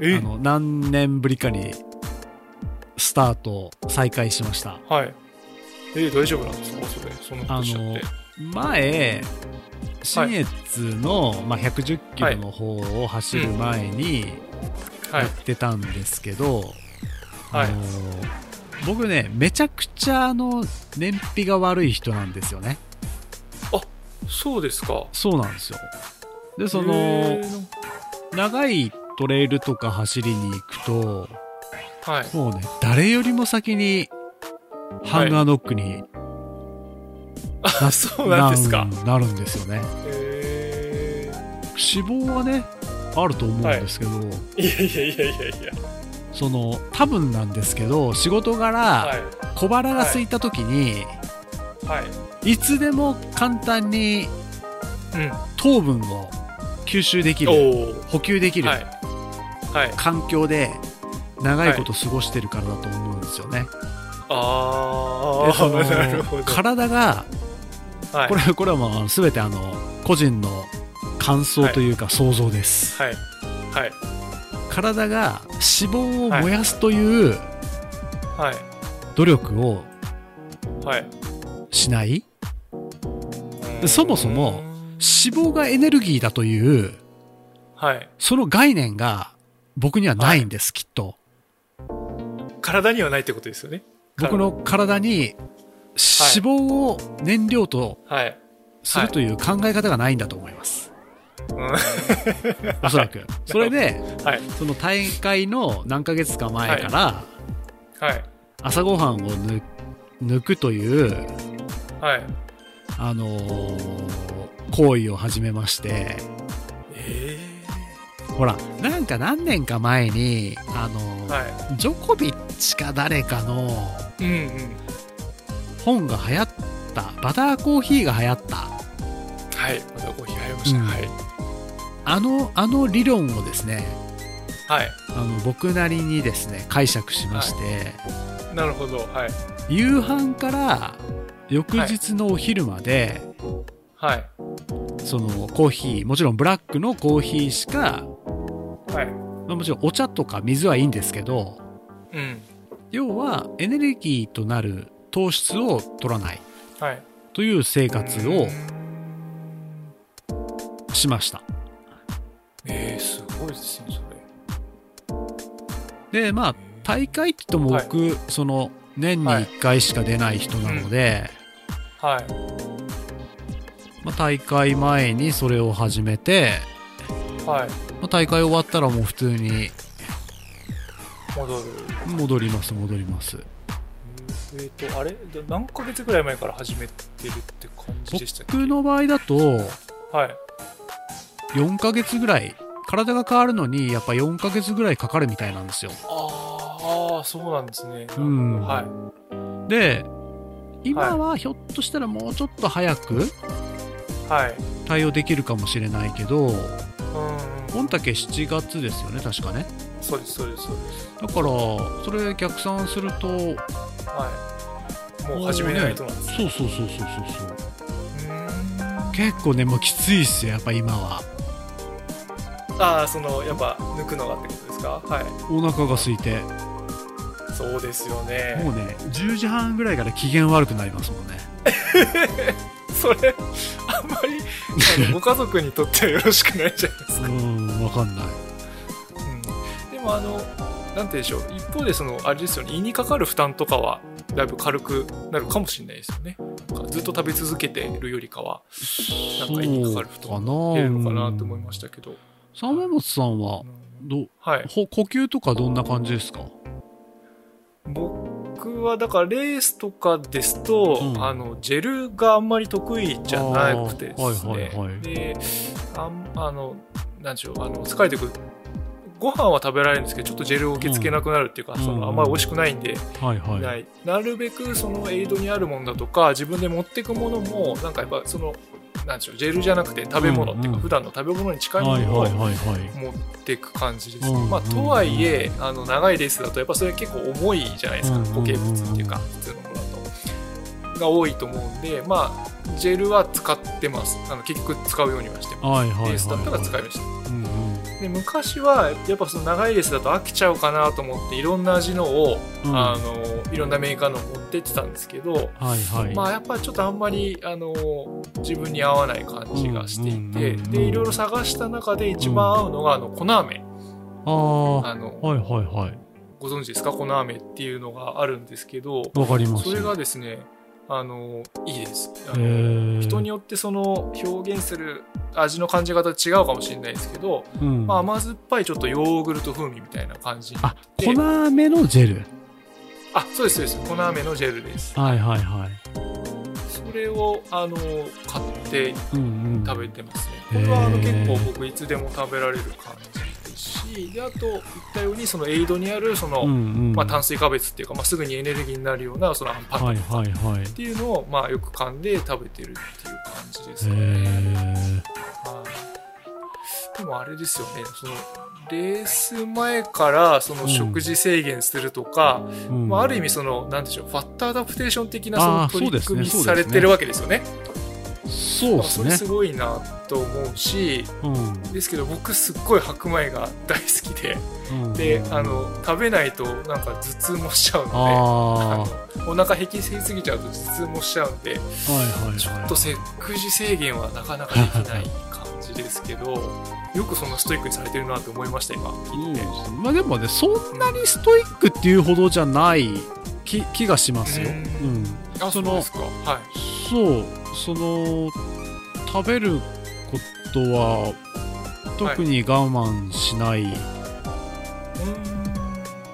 え？あの、何年ぶりかに、スタート、再開しました。はい。え大丈夫なんですか？それ。そんなことしちゃって。前、新越の、まあ、110キロの方を走る前にはいやっ。てたんですけど、はいあの僕ね、めちゃくちゃあの燃費が悪い人なんですよね。そうですか。そうなんですよ。で、その、長いトレイルとか走りに行くと、はい。もうね、誰よりも先にハンガーノックにあ、そうなんですか。ななるんですよね。へ脂肪はね、あると思うんですけど、え。いやいやいやいやいや。その、多分なんですけど、仕事柄、はい。小腹が空いた時に、はい。い、つでも簡単にうん。糖分を吸収できる。補給できるはい。はい。環境で長いこと過ごしてるからだと思うんですよね。体が、はい。これこれはもう全てあの個人の感想というか想像です。はい。はい。体が脂肪を燃やすというはい。努力をはい。しないでそもそも脂肪がエネルギーだというはい。その概念が僕にはないんです、きっと。体にはないってことですよね。僕の体に脂肪を燃料とはい。するという考え方がないんだと思います。うん。おそらく。それで、はい。その大会の何ヶ月か前から、はい。朝ごはんを抜抜くという、はい。あのー行為を始めまして、えほら、なんか何年か前に、あのはジョコビッチか誰かのい。うんうん。本が流行った、バターコーヒーが流行った、はい。またコーヒー入りました。うんはい。あの、あの理論をですね、はい。あの僕なりにですね、解釈しまして、なるほど。はい。夕飯から翌日のお昼まで、はい。そのコーヒー、もちろんブラックのコーヒーしか、はい。まあもちろんお茶とか水はいいんですけど、うん。要はエネルギーとなる糖質を取らないはい。という生活をしました。えー、すごいですね、それ。で、まあ、大会って言っても僕、その、年に1回しか出ない人なので、はい。まあ、大会前にそれを始めて、はい。まあ、大会終わったらもう普通に戻る。戻ります、戻ります。えっ、と、あれ？何ヶ月ぐらい前から始めてるって感じでしたっけ？僕の場合だと、はい。4ヶ月ぐらい、体が変わるのに、やっぱ4ヶ月ぐらいかかるみたいなんですよ。ああ、そうなんですね。うんはい。で、今はひょっとしたらもうちょっと早くはい。対応できるかもしれないけど、うん。御嶽7月ですよね、確かね。そうです、そうです、そうです。だから、それ逆算すると、はい。もう始めないとなんですね。そうそうそうそうそうそう。結構ね、もうきついっすよ、やっぱ今は。ああ、その、やっぱ、抜くのがってことですか？はい。お腹が空いて。そうですよね。もうね、10時半ぐらいから機嫌悪くなりますもんね。それ、あんまり、ご家族にとってはよろしくないじゃないですか。うん、わかんない。うん、でもあの、なんて言うんでしょう、一方でその、あれですよね、胃にかかる負担とかは、だいぶ軽くなるかもしれないですよね。ずっと食べ続けてるよりかは、なんか胃にかかる負担減るのかなと思いましたけど。三本松さんはうん。どはい。ほ呼吸とかどんな感じですか？僕はだからレースとかですと、うん。あのジェルがあんまり得意じゃなくてですね、はいはいはい。であんあのなんでしょうあの疲れてくる。ご飯は食べられるんですけどちょっとジェルを受け付けなくなるっていうか、うん。うんそのあんまり美味しくないんで、はいはい。ない。なるべくそのエイドにあるものだとか自分で持っていくものもなんかやっぱそのなんでしょうジェルじゃなくて食べ物っていうか、うんうん普段の食べ物に近いもはいのを。持っていく感じですね、うんまあ、とはいえあの長いレースだとやっぱそれ結構重いじゃないですかうん固形物っていうか普通のものだとが多いと思うんでまあジェルは使ってます。あの結局使うようにはしてます。レースだったら使いました。うんうんで昔はやっぱその長いレースだと飽きちゃうかなと思っていろんな味のを、うんあのいろんなメーカーのを持ってってたんですけど、はいはい。まあやっぱちょっとあんまりあの自分に合わない感じがしていて、うんうんうんうんでいろいろ探した中で一番合うのがあの粉飴ああ、はあのいはいはい。ご存知ですか？粉飴っていうのがあるんですけどわかります。それがですねあのいいです。あへのー。人によってその表現する味の感じ方違うかもしれないですけど、うん、まあ、甘酸っぱいちょっとヨーグルト風味みたいな感じにあ、粉飴のジェル？あそうですそうです。粉飴のジェルです。はいはいはい。それをあの買ってうんうん。食べてますね。これはあの結構僕いつでも食べられる感じしであと言ったようにそのエイドにあるその、うんうん。まあ、炭水化物っていうか、まあ、すぐにエネルギーになるようなそのアンパンはいとかはいはい。っていうのを、まあ、よく噛んで食べてるっていう感じですへかね。ーはい、でもあれですよねそのレース前からその食事制限するとか、うんまあ、ある意味そのなんでしょうファッターアダプテーション的なその取り組みねされてるわけですよね。そうですねそれす。ごいなと思うしうんですけど僕すっごい白米が大好きでうんであの食べないとなんか頭痛もしちゃうのであの お腹へきせすぎちゃうと頭痛もしちゃうんでいはいはい。ちょっと食事制限はなかなかできない感じですけどよくそんなストイックにされてるなと思いました今聞いて。まあでもね、そんなにストイックっていうほどじゃない気気がしますよ。ううん。ん。あそのそうですか。はい。そう、その、食べることは、特に我慢しない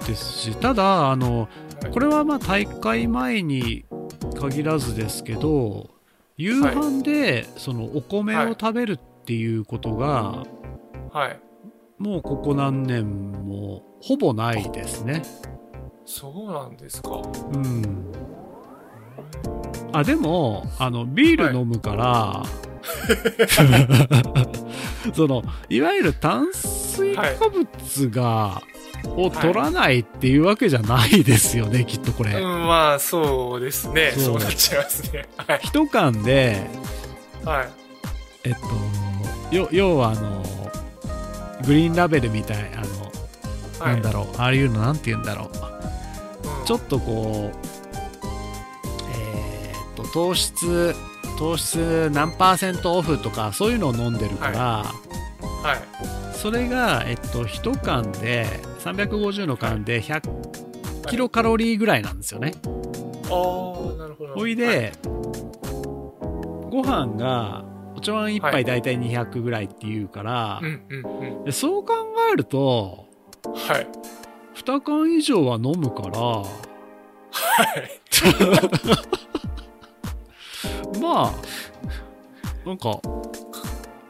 ですし、ただ、あの、はい。これはまあ大会前に限らずですけど、夕飯でそのお米を食べるっていうことが、はい。もうここ何年もほぼないですね。そうなんですか。うん。あ、でも、あの、ビール飲むから、その、いわゆる炭水化物が、を取らないっていうわけじゃないですよね、きっとこれ。うんまあそうですね。そうなっちゃいますね。はい。一缶で、はい。えっと、よ要はあの、グリーンラベルみたい、あの、はい。なんだろう、ああいうのなんて言うんだろう。うんちょっとこう、えーっと、糖質、糖質何パーセントオフとか、そういうのを飲んでるから、はいそれが、えっと、1缶で、350の缶で100キロカロリーぐらいなんですよね。ああなるほど。ほいで、ご飯が、お茶碗1はい。杯だいたい200ぐらいっていうから、うんうんうん。でそう考えると、はい2缶以上は飲むから、はい。まあ、なんか、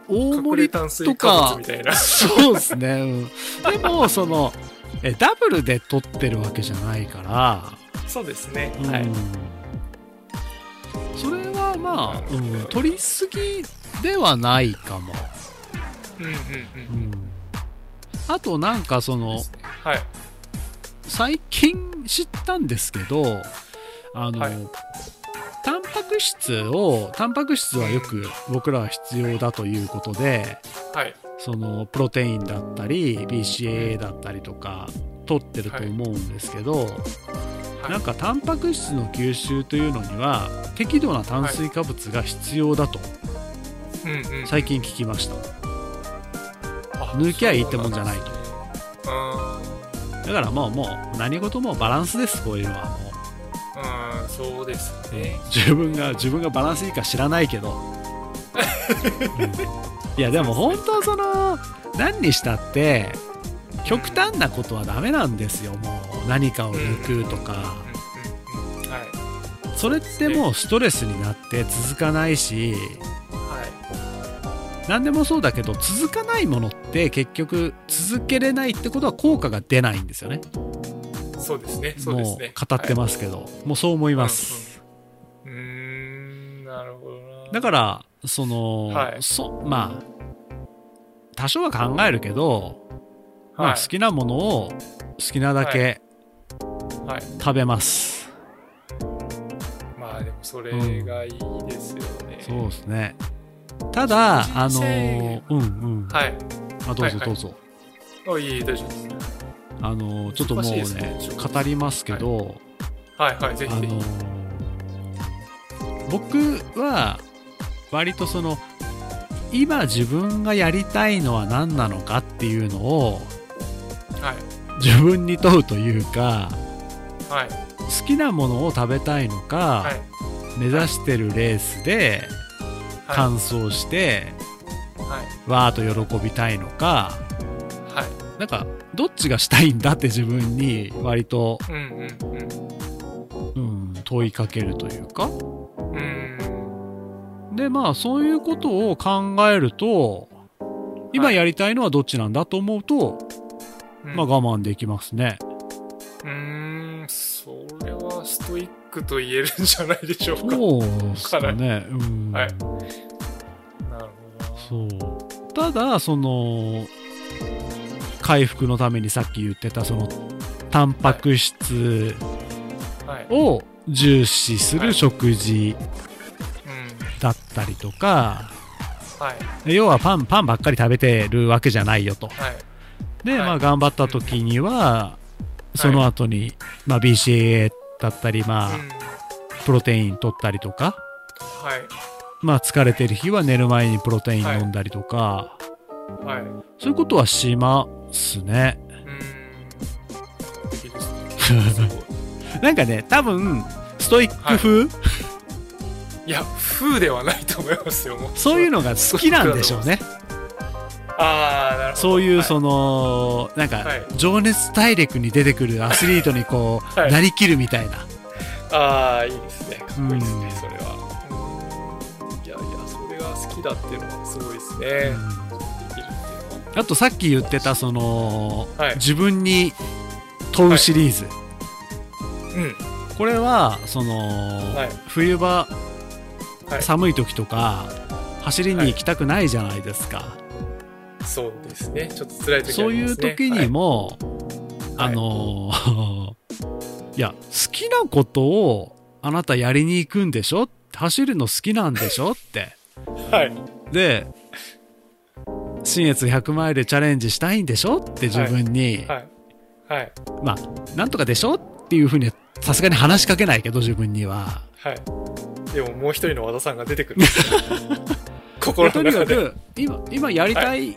大隠盛りれ炭水化物みたいな。そうですね。うん、でも、その、え、ダブルで取ってるわけじゃないから、そうですね。うん。はい。それはまあ、うん、取りすぎではないかも。うんうんううんん、あと、なんかその、はい最近知ったんですけど、あの、はい。タンパク質を、タンパク質はよく僕らは必要だということで、はい。そのプロテインだったり BCAA だったりとか取ってると思うんですけど、はい。なんかタンパク質の吸収というのには適度な炭水化物が必要だと最近聞きました。あ抜きゃいいってもんじゃないとだからもうもう何事もバランスですこういうのは。もうんうんそうですう、ね自分が自分がバランスいいか知らないけど、うん。いやでも本当その何にしたって極端なことはダメなんですよもう。何かを抜くとか、それってもうストレスになって続かないしは何でもそうだけど続かないものって結局続けれないってことは効果が出ないんですよね。いそうですねそうですもうね語ってますけど、もうそう思います、うーんなるほどな。だからその、はい。そまあ多少は考えるけど、まあ、はい。好きなものを好きなだけはい。食べます、まあでもそれがいいですよね、そうですねただあの食事制限うんうん。はい。あどうはいはい。ぞどうぞ、あいい大丈夫です。あのちょっともうねね。語りますけど、はい。はいぜひぜひ、あの僕は割とその今自分がやりたいのは何なのかっていうのをはい。自分に問うというかはい。好きなものを食べたいのか、はい。目指してるレースではい。完走して、はい。わーっと喜びたいのかはい。なんかどっちがしたいんだって自分に割と、うんうんうん、問いかけるというか。うん。うんで、まあ、そういうことを考えると、今やりたいのはどっちなんだと思うと、うん。まあ我慢できますね。うーん、それはストイックと言えるんじゃないでしょうか。そうですかね。うん。はいなるほどな。そう。ただ、その、回復のためにさっき言ってた、その、タンパク質はい。を重視するはい食事うん。だったりとか、はい。要はパン、パンばっかり食べてるわけじゃないよと。はい。で、はいまあ頑張った時には、その後に、まあ BCA だったり、まあ、うん。プロテイン取ったりとか、はい。まあ疲れてる日は寝る前にプロテイン飲んだりとか、はい。そういうことはしますね。うん。いいですね。なんかね、多分、ストイック風、いや、風ではないと思いますよ。もうそういうのが好きなんでしょうね。ああ、なるほど。そういう、はいその、なんかはい、情熱大陸に出てくるアスリートにこう、はいなりきるみたいな。ああ、いいですね。かっこいいですね、うんそれは。うんいやいや、それが好きだっていうのはすごいですね。うのは。あとさっき言ってた、その、はい自分に問うシリーズ。うん。これは、その、はい冬場、はい寒い時とか、走りに行きたくないじゃないですか。そうですね。ちょっと辛い時ね。そういう時にも、はいあのー いや、好きなことをあなたやりに行くんでしょ？走るの好きなんでしょ？って。はい。はい。で、新越100マイルチャレンジしたいんでしょ？って自分に、はい。はい。まあ、なんとかでしょ？っていうふうに、さすがに話しかけないけど、自分には。はい。でももう一人の和田さんが出てくる。心との中で。にかく、今、今やりたい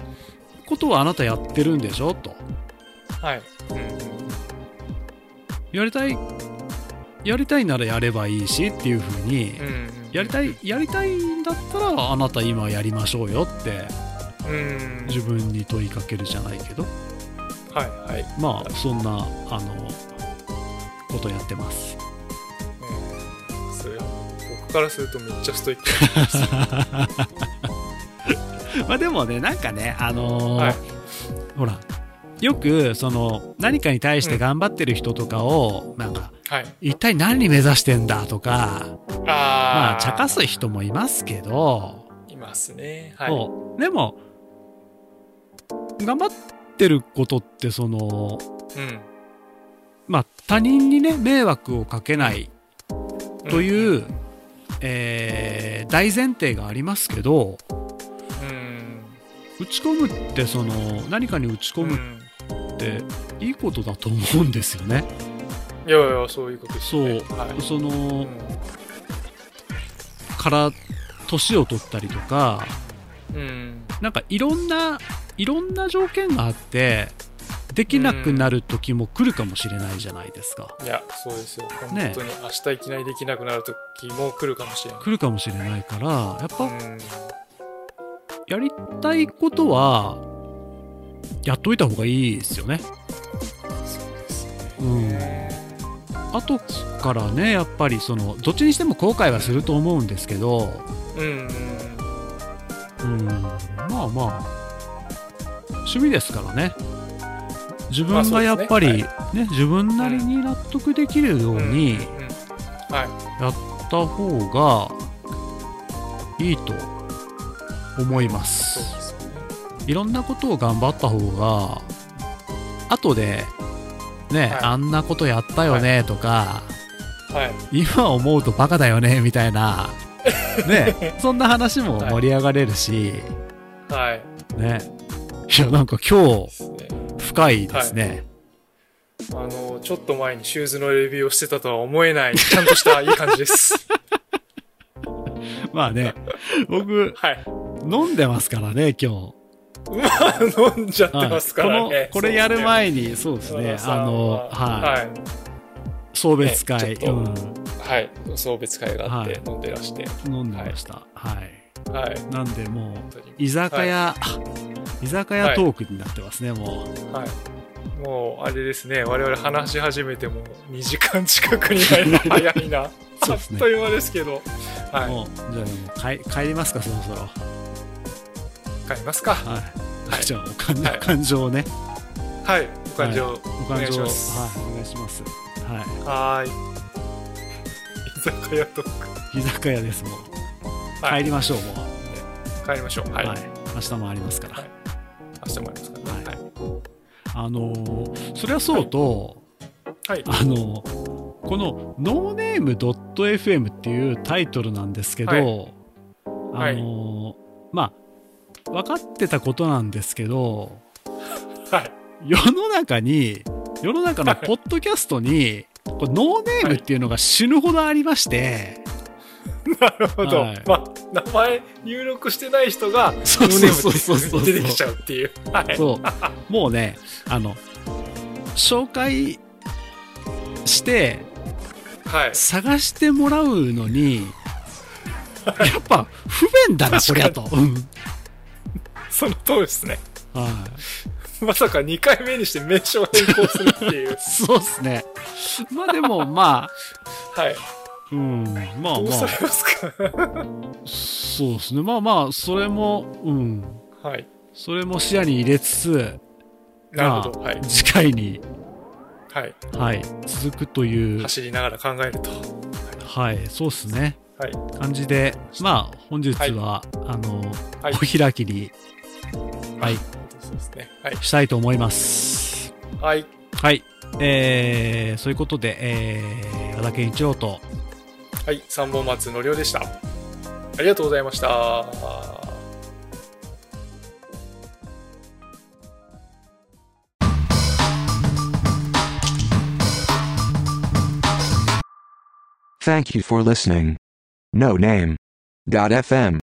ことはあなたやってるんでしょ？と。はい。うん。やりたい、やりたいならやればいいしっていうふうに、うん。やりたい、やりたいんだったら、あなた今やりましょうよって、うん。自分に問いかけるじゃないけど、はい。はい。まあ、そんな、あの、ことやってます。からするとめっちゃストイック まあでもね、なんかね、あのーはいほら、よく、その、何かに対して頑張ってる人とかを、なんか、はい。一体何目指してんだとか、まああ、茶化す人もいますけど、いますね。はい。でも、頑張ってることって、その、うん。まあ、他人にね、迷惑をかけないという、んえー大前提がありますけど、うん。打ち込むって、その、何かに打ち込むうんって、いいことだと思うんですよね。いやいや、そういうことですそう、ね。はい。その、うんから、年を取ったりとか、うん。なんかいろんな、いろんな条件があって、できなくなる時も来るかもしれないじゃないですか。いや、そうですよ。本ね当に明日いきなりできなくなる時も来るかもしれない。来るかもしれないから、やっぱうん。やりたいことは、やっといた方がいいですよね。そうですね。うん。後からね、やっぱりその、どっちにしても後悔はすると思うんですけど、うん。うん。うん、まあまあ、趣味ですからね。自分がやっぱり、まあね、自分なりに納得できるように。やった方がいいと思いま。す。いろんなことを頑張った方が、後で、ね、はいあんなことやったよねとか、はい。今思うとバカだよねみたいな、ね、そんな話も盛り上がれるし、はい。ね。いや、なんか今日。深いですね。あの、ちょっと前にシューズのレビューをしてたとは思えない、ちゃんとしたいい感じです。まあね、僕、はい。飲んでますからね、今まあ、飲んじゃって日。ますからね。この、これやるに、前に、そうですね、あの、はい、はい。送別会、ねうん、はい。送別会があってはい飲んでらして。飲んでました。はい。はい。なんでもう、居酒屋、居酒屋トークになってますね、もう。はい。もう、あれですね。我々話し始めても2時間近くになるの早いな。そうですねあっという間ですけど。はい。もう、じゃあもう帰帰りますか、そろそろ。帰りますか。はい。はいじゃあ、お感,、はいお感情をね。はい。お感情、おお願い感情を、します。はい、お願いします。はい。はーい。居酒屋トーク。居酒屋です、もう。はい帰りましょう、もう。帰りましょう。はい。はい。明日もありますから。はい明日もありますからね。はい。あのーそれはそうと、はい。あのーこの NoName.fm っていうタイトルなんですけど、はいあのーまあ、分かってたことなんですけど、はい。世の中に、世の中のポッドキャストに、これノーネームっていうのが死ぬほどありまして、なるほど。はいまあ、名前入力してない人が、ーネームって出てきちゃうっていう。はい。そう、もうね、あの、紹介して、はい。探してもらうのに、やっぱ不便だな、こりゃと。うんその通りですね。はい。まさか2回目にして名称変更するっていう。そうですね。まあでも、まあ、はい。うん、まあまあ、そうですね。まあまあ、それも、うん、はい。それも視野に入れつつ、なるほど。はい。次回に、はい。はい、続くという、走りながら考えると。はい、そうですね。はい。感じで、まあ、本日は、あの、はいお開きにはいそうですね。はい。したいと思います。はい。はい。えー、そういうことで、えー、和田健一郎と、はい。三本松のりおでした。ありがとうございました。Thank you for listening. No name. Dot FM